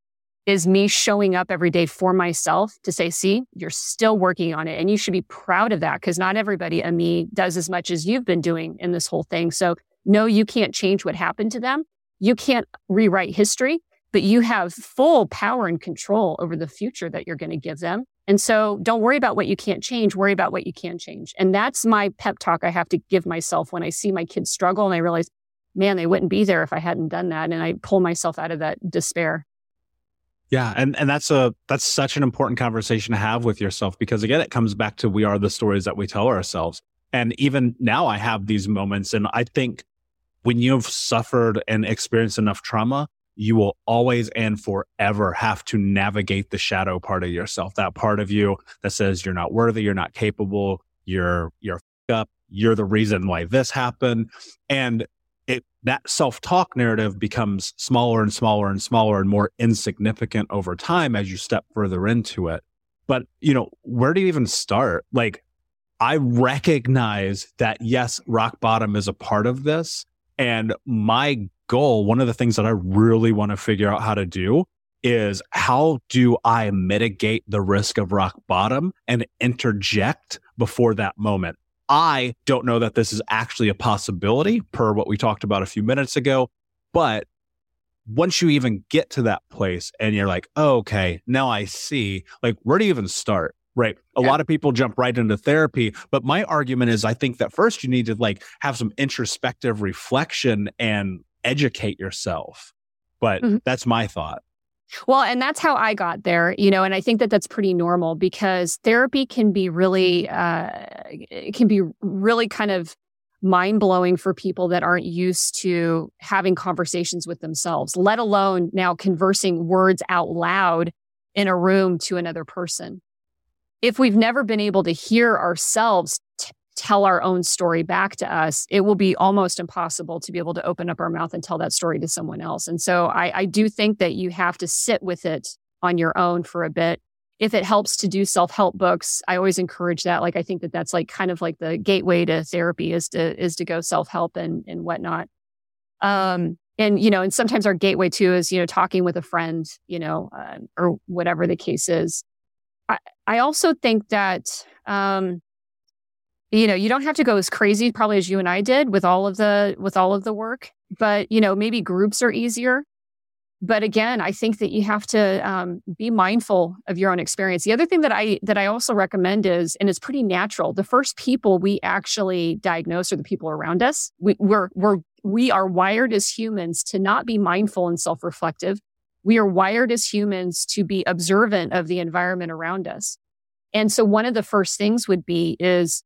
is me showing up every day for myself to say, see, you're still working on it. And you should be proud of that because not everybody and me does as much as you've been doing in this whole thing. So no, you can't change what happened to them. You can't rewrite history, but you have full power and control over the future that you're going to give them. And so don't worry about what you can't change, worry about what you can change. And that's my pep talk I have to give myself when I see my kids struggle and I realize man, they wouldn't be there if I hadn't done that. And I pull myself out of that despair. Yeah, and and that's a that's such an important conversation to have with yourself because again, it comes back to we are the stories that we tell ourselves. And even now, I have these moments, and I think when you've suffered and experienced enough trauma, you will always and forever have to navigate the shadow part of yourself, that part of you that says you're not worthy, you're not capable, you're you're up, you're the reason why this happened, and it that self-talk narrative becomes smaller and smaller and smaller and more insignificant over time as you step further into it. But, you know, where do you even start? Like I recognize that yes, rock bottom is a part of this and my goal, one of the things that I really want to figure out how to do is how do I mitigate the risk of rock bottom and interject before that moment? I don't know that this is actually a possibility per what we talked about a few minutes ago. But once you even get to that place and you're like, oh, okay, now I see, like, where do you even start? Right. A yeah. lot of people jump right into therapy. But my argument is I think that first you need to like have some introspective reflection and educate yourself. But mm-hmm. that's my thought. Well, and that's how I got there, you know, and I think that that's pretty normal because therapy can be really, uh, it can be really kind of mind blowing for people that aren't used to having conversations with themselves, let alone now conversing words out loud in a room to another person. If we've never been able to hear ourselves tell our own story back to us, it will be almost impossible to be able to open up our mouth and tell that story to someone else. And so I, I do think that you have to sit with it on your own for a bit. If it helps to do self help books, I always encourage that. Like I think that that's like kind of like the gateway to therapy is to is to go self help and and whatnot. Um, and you know, and sometimes our gateway too is you know talking with a friend, you know, uh, or whatever the case is. I I also think that um, you know you don't have to go as crazy probably as you and i did with all of the with all of the work but you know maybe groups are easier. But again i think that you have to um, be mindful of your own experience. The other thing that i that i also recommend is and it's pretty natural the first people we actually diagnose are the people around us. We, we're we're we are wired as humans to not be mindful and self-reflective. We are wired as humans to be observant of the environment around us. And so one of the first things would be is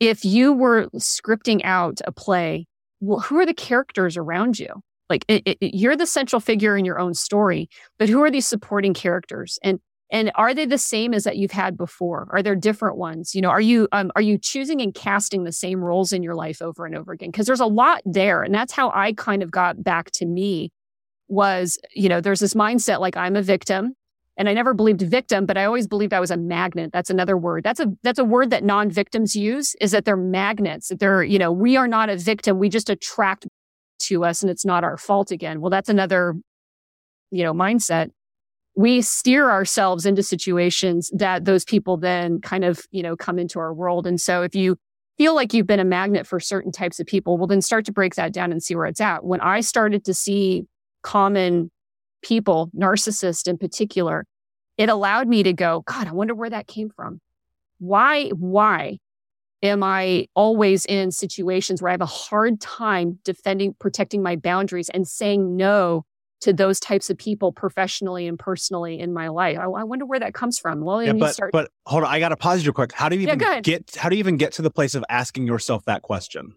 if you were scripting out a play, well, who are the characters around you? Like it, it, you're the central figure in your own story, but who are these supporting characters? And and are they the same as that you've had before? Are there different ones? You know, are you um, are you choosing and casting the same roles in your life over and over again? Because there's a lot there, and that's how I kind of got back to me. Was you know, there's this mindset like I'm a victim, and I never believed victim, but I always believed I was a magnet. That's another word. That's a that's a word that non-victims use is that they're magnets. That they're, you know, we are not a victim. We just attract to us and it's not our fault again. Well, that's another, you know, mindset. We steer ourselves into situations that those people then kind of, you know, come into our world. And so if you feel like you've been a magnet for certain types of people, well, then start to break that down and see where it's at. When I started to see common people, narcissists in particular, it allowed me to go, God, I wonder where that came from. Why, why am I always in situations where I have a hard time defending, protecting my boundaries and saying no to those types of people professionally and personally in my life? I, I wonder where that comes from. Well, Yeah, you but, start, but hold on, I got to pause you quick. How do you even ahead. get? How do you even get to the place of asking yourself that question?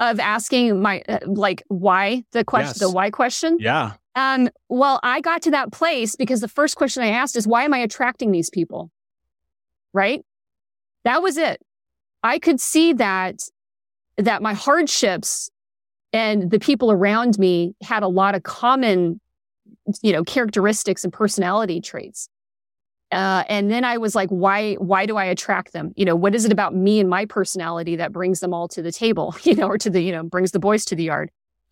of asking my, uh, like, why the question, Yes. the why question. Yeah, Um, well, I got to that place because the first question I asked is, why am I attracting these people? Right? That was it. I could see that, that my hardships and the people around me had a lot of common, you know, characteristics and personality traits. Uh, and then I was like, why, why do I attract them? You know, what is it about me and my personality that brings them all to the table, you know, or to the, you know, brings the boys to the yard?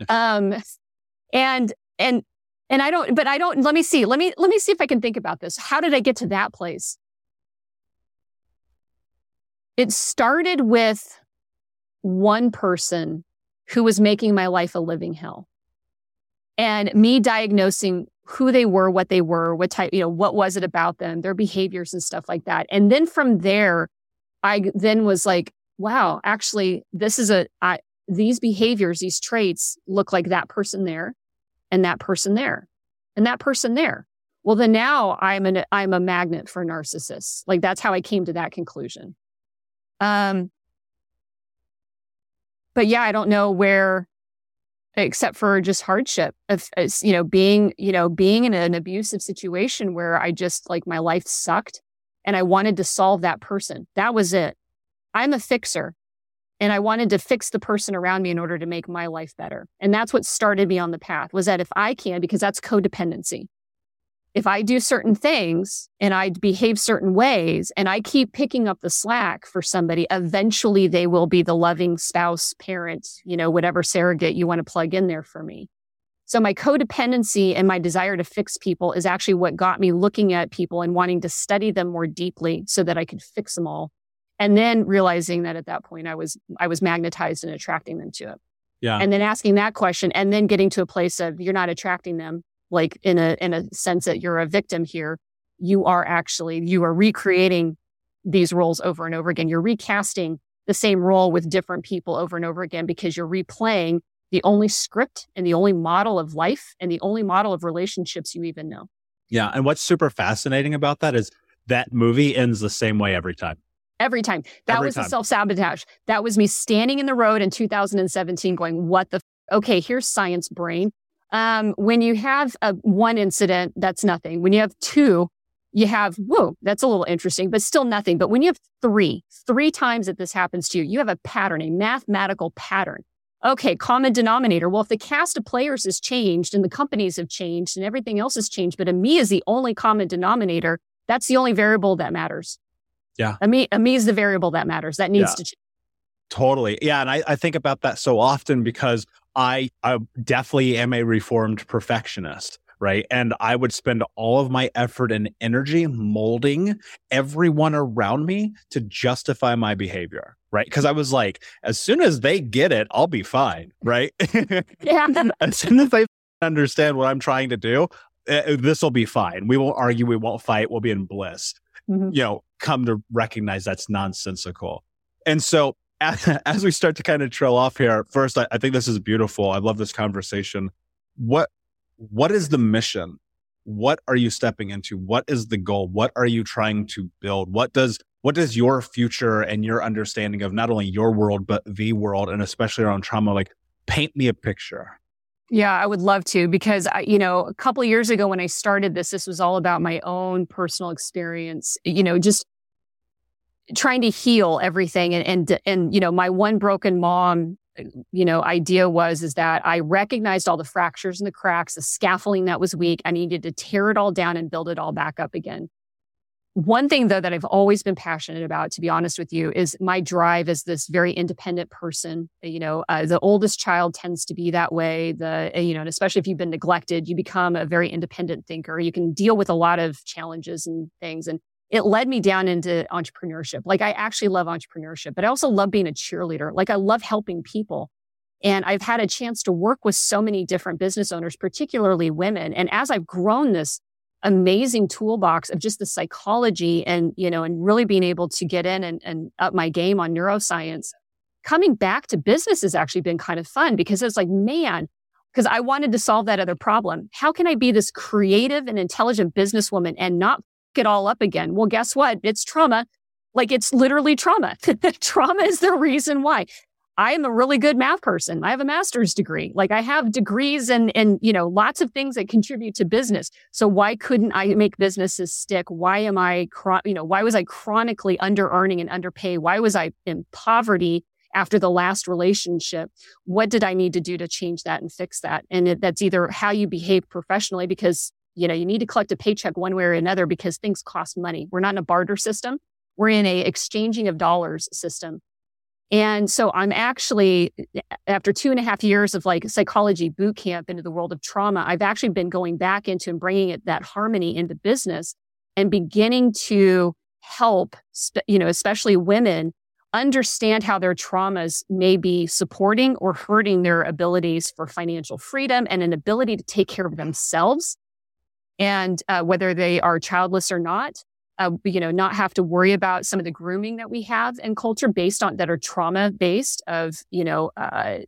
Um, and, and, and I don't, but I don't, let me see, let me, let me see if I can think about this. How did I get to that place? It started with one person who was making my life a living hell and me diagnosing who they were, what they were, what type, you know, what was it about them, their behaviors and stuff like that. And then from there, I then was like, wow, actually, this is a, I, these behaviors, these traits look like that person there and that person there and that person there. Well, then now I'm an, I'm a magnet for narcissists. Like that's how I came to that conclusion. Um, but yeah, I don't know where, except for just hardship as, you know, being, you know, being in an abusive situation where I just like my life sucked and I wanted to solve that person. That was it. I'm a fixer and I wanted to fix the person around me in order to make my life better. And that's what started me on the path was that if I can, because that's codependency. If I do certain things and I behave certain ways and I keep picking up the slack for somebody, eventually they will be the loving spouse, parent, you know, whatever surrogate you want to plug in there for me. So my codependency and my desire to fix people is actually what got me looking at people and wanting to study them more deeply so that I could fix them all. And then realizing that at that point I was I was magnetized and attracting them to it. yeah, And then asking that question and then getting to a place of you're not attracting them like in a in a sense that you're a victim here. You are actually you are recreating these roles over and over again. You're recasting the same role with different people over and over again because you're replaying the only script and the only model of life and the only model of relationships you even know. yeah. And what's super fascinating about that is that movie ends the same way every time. Every time. That Every was time. the self sabotage. That was me standing in the road in 2017 going, what the, f- okay, here's science brain. Um, when you have a one incident, that's nothing. When you have two, you have, whoa, that's a little interesting, but still nothing. But when you have three, three times that this happens to you, you have a pattern, a mathematical pattern. Okay, common denominator. Well, if the cast of players has changed and the companies have changed and everything else has changed, but a me is the only common denominator, that's the only variable that matters. Yeah. A me, a me is the variable that matters. That needs Yeah. to change. Totally. Yeah. And I, I think about that so often because I, I definitely am a reformed perfectionist. Right. And I would spend all of my effort and energy molding everyone around me to justify my behavior. Right. Cause I was like, as soon as they get it, I'll be fine. Right. Yeah. as soon as they understand what I'm trying to do, uh, this will be fine. We won't argue. We won't fight. We'll be in bliss Mhm. you know, come to recognize that's nonsensical. And so as, we start to kind of trail off here, first, I, I think this is beautiful. I love this conversation. What, what is the mission? What are you stepping into? What is the goal? What are you trying to build? What does, what does your future and your understanding of not only your world, but the world and especially around trauma, like paint me a picture? Yeah, I would love to because I, you know, a couple years ago when I started this, this was all about my own personal experience. You know, just trying to heal everything, and and and you know, my one broken mom, uh, you know, idea was is that I recognized all the fractures and the cracks, the scaffolding that was weak. I needed to tear it all down and build it all back up again. One thing though that I've always been passionate about, to be honest with you, is my drive as this very independent person. You know, uh, the oldest child tends to be that way. The uh, you know, and especially if you've been neglected, you become a very independent thinker. You can deal with a lot of challenges and things, and it led me down into entrepreneurship. Like I actually love entrepreneurship, but I also love being a cheerleader. Like I love helping people. And I've had a chance to work with so many different business owners, particularly women. And as I've grown this amazing toolbox of just the psychology and, you know, and really being able to get in and, and up my game on neuroscience. Coming back to business has actually been kind of fun because it's like, man, because I wanted to solve that other problem. How can I be this creative and intelligent businesswoman and not it all up again? Well, guess what? It's trauma. Like it's literally trauma. trauma is the reason why. I am a really good math person. I have a master's degree. Like I have degrees and, and, you know, lots of things that contribute to business. So why couldn't I make businesses stick? Why am I, you know, why was I chronically under earning and underpay? Why was I in poverty after the last relationship? What did I need to do to change that and fix that? And it, that's either how you behave professionally because, you know, you need to collect a paycheck one way or another because things cost money. We're not in a barter system. We're in a exchanging of dollars system. And so I'm actually, after two and a half years of like psychology boot camp into the world of trauma, I've actually been going back into and bringing it, that harmony into business and beginning to help, you know, especially women understand how their traumas may be supporting or hurting their abilities for financial freedom and an ability to take care of themselves. And uh, whether they are childless or not, uh, you know, not have to worry about some of the grooming that we have in culture based on that are trauma based of, you know, uh,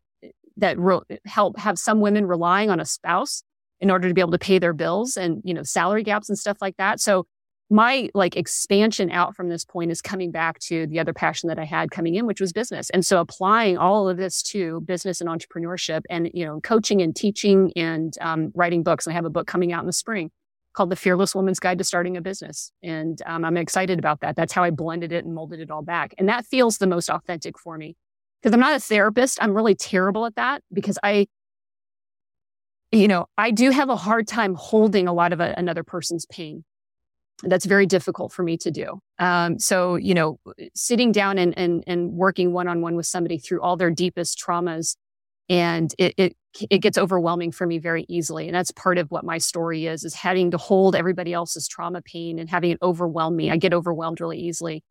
that re- help have some women relying on a spouse in order to be able to pay their bills and, you know, salary gaps and stuff like that. So my like expansion out from this point is coming back to the other passion that I had coming in, which was business. And so applying all of this to business and entrepreneurship and, you know, coaching and teaching and um, writing books. I have a book coming out in the spring called The Fearless Woman's Guide to Starting a Business. And um, I'm excited about that. That's how I blended it and molded it all back. And that feels the most authentic for me because I'm not a therapist. I'm really terrible at that because I, you know, I do have a hard time holding a lot of a, another person's pain. That's very difficult for me to do. Um, so, you know, sitting down and, and, and working one on one with somebody through all their deepest traumas and it, it it gets overwhelming for me very easily and that's part of what my story is is having to hold everybody else's trauma pain and having it overwhelm me i get overwhelmed really easily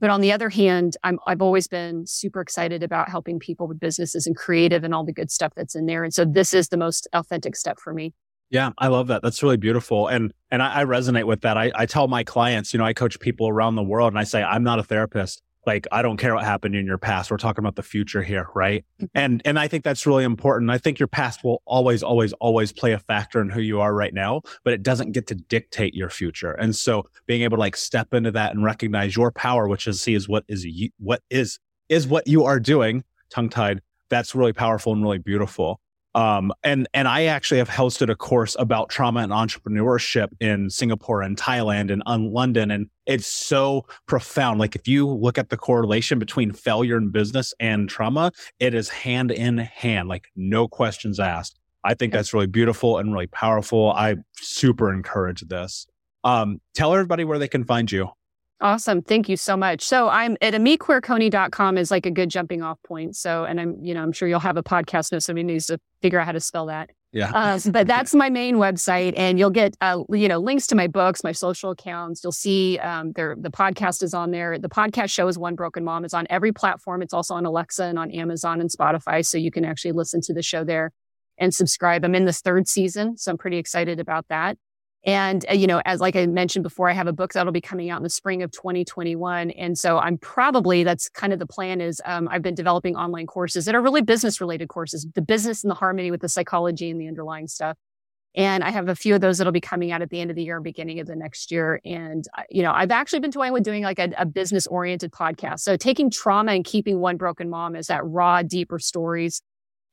but on the other hand I'm, i've always been super excited about helping people with businesses and creative and all the good stuff that's in there and so this is the most authentic step for me yeah, I love that. That's really beautiful. And and I, I resonate with that. I, I tell my clients, you know, I coach people around the world and I say, I'm not a therapist like i don't care what happened in your past we're talking about the future here right mm-hmm. and and i think that's really important i think your past will always always always play a factor in who you are right now but it doesn't get to dictate your future and so being able to like step into that and recognize your power which is see is what is you, what is is what you are doing tongue tied that's really powerful and really beautiful um, and and I actually have hosted a course about trauma and entrepreneurship in Singapore and Thailand and on London, and it's so profound. Like if you look at the correlation between failure in business and trauma, it is hand in hand, like no questions asked. I think that's really beautiful and really powerful. I super encourage this. Um, tell everybody where they can find you. Awesome. Thank you so much. So I'm at ameequiriconi.com is like a good jumping off point. So, and I'm, you know, I'm sure you'll have a podcast note. Somebody needs to figure out how to spell that. Yeah. Uh, but that's my main website. And you'll get, uh, you know, links to my books, my social accounts. You'll see um, there, the podcast is on there. The podcast show is One Broken Mom. It's on every platform. It's also on Alexa and on Amazon and Spotify. So you can actually listen to the show there and subscribe. I'm in the third season. So I'm pretty excited about that. And, uh, you know, as like I mentioned before, I have a book that'll be coming out in the spring of 2021. And so I'm probably, that's kind of the plan is um, I've been developing online courses that are really business related courses, the business and the harmony with the psychology and the underlying stuff. And I have a few of those that'll be coming out at the end of the year beginning of the next year. And, uh, you know, I've actually been toying with doing like a, a business oriented podcast. So taking trauma and keeping one broken mom is that raw, deeper stories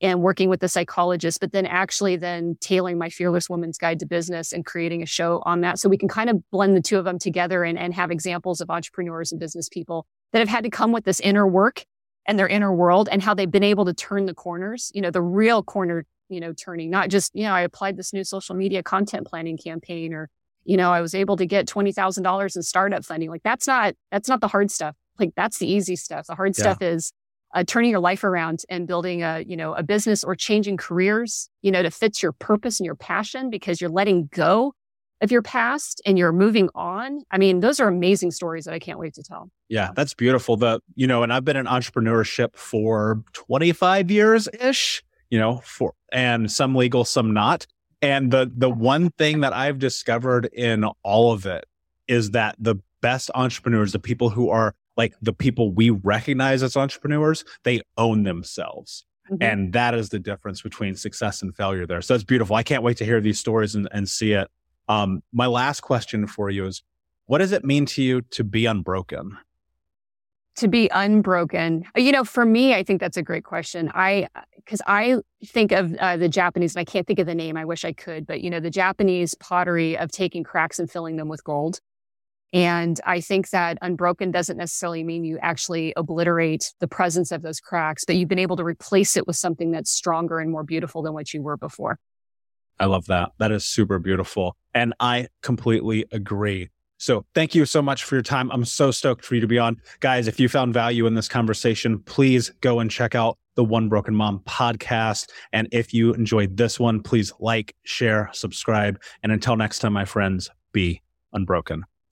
and working with the psychologist, but then actually then tailoring my Fearless Woman's Guide to Business and creating a show on that. So we can kind of blend the two of them together and, and have examples of entrepreneurs and business people that have had to come with this inner work and their inner world and how they've been able to turn the corners, you know, the real corner, you know, turning, not just, you know, I applied this new social media content planning campaign or, you know, I was able to get $20,000 in startup funding. Like that's not, that's not the hard stuff. Like that's the easy stuff. The hard yeah. stuff is uh, turning your life around and building a you know a business or changing careers you know to fit your purpose and your passion because you're letting go of your past and you're moving on. I mean those are amazing stories that i can't wait to tell. Yeah that's beautiful. The you know and i've been in entrepreneurship for 25 years ish you know for and some legal some not. And the the one thing that I've discovered in all of it is that the best entrepreneurs, the people who are like the people we recognize as entrepreneurs, they own themselves. Mm-hmm. And that is the difference between success and failure there. So that's beautiful. I can't wait to hear these stories and, and see it. Um, my last question for you is what does it mean to you to be unbroken? To be unbroken. You know, for me, I think that's a great question. I, because I think of uh, the Japanese, and I can't think of the name. I wish I could, but you know, the Japanese pottery of taking cracks and filling them with gold. And I think that unbroken doesn't necessarily mean you actually obliterate the presence of those cracks, but you've been able to replace it with something that's stronger and more beautiful than what you were before. I love that. That is super beautiful. And I completely agree. So thank you so much for your time. I'm so stoked for you to be on. Guys, if you found value in this conversation, please go and check out the One Broken Mom podcast. And if you enjoyed this one, please like, share, subscribe. And until next time, my friends, be unbroken.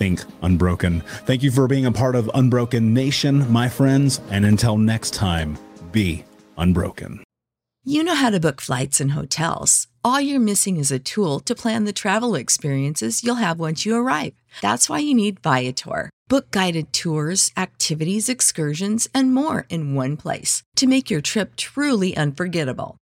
Think Unbroken. Thank you for being a part of Unbroken Nation, my friends, and until next time, be unbroken. You know how to book flights and hotels. All you're missing is a tool to plan the travel experiences you'll have once you arrive. That's why you need Viator. Book guided tours, activities, excursions, and more in one place to make your trip truly unforgettable.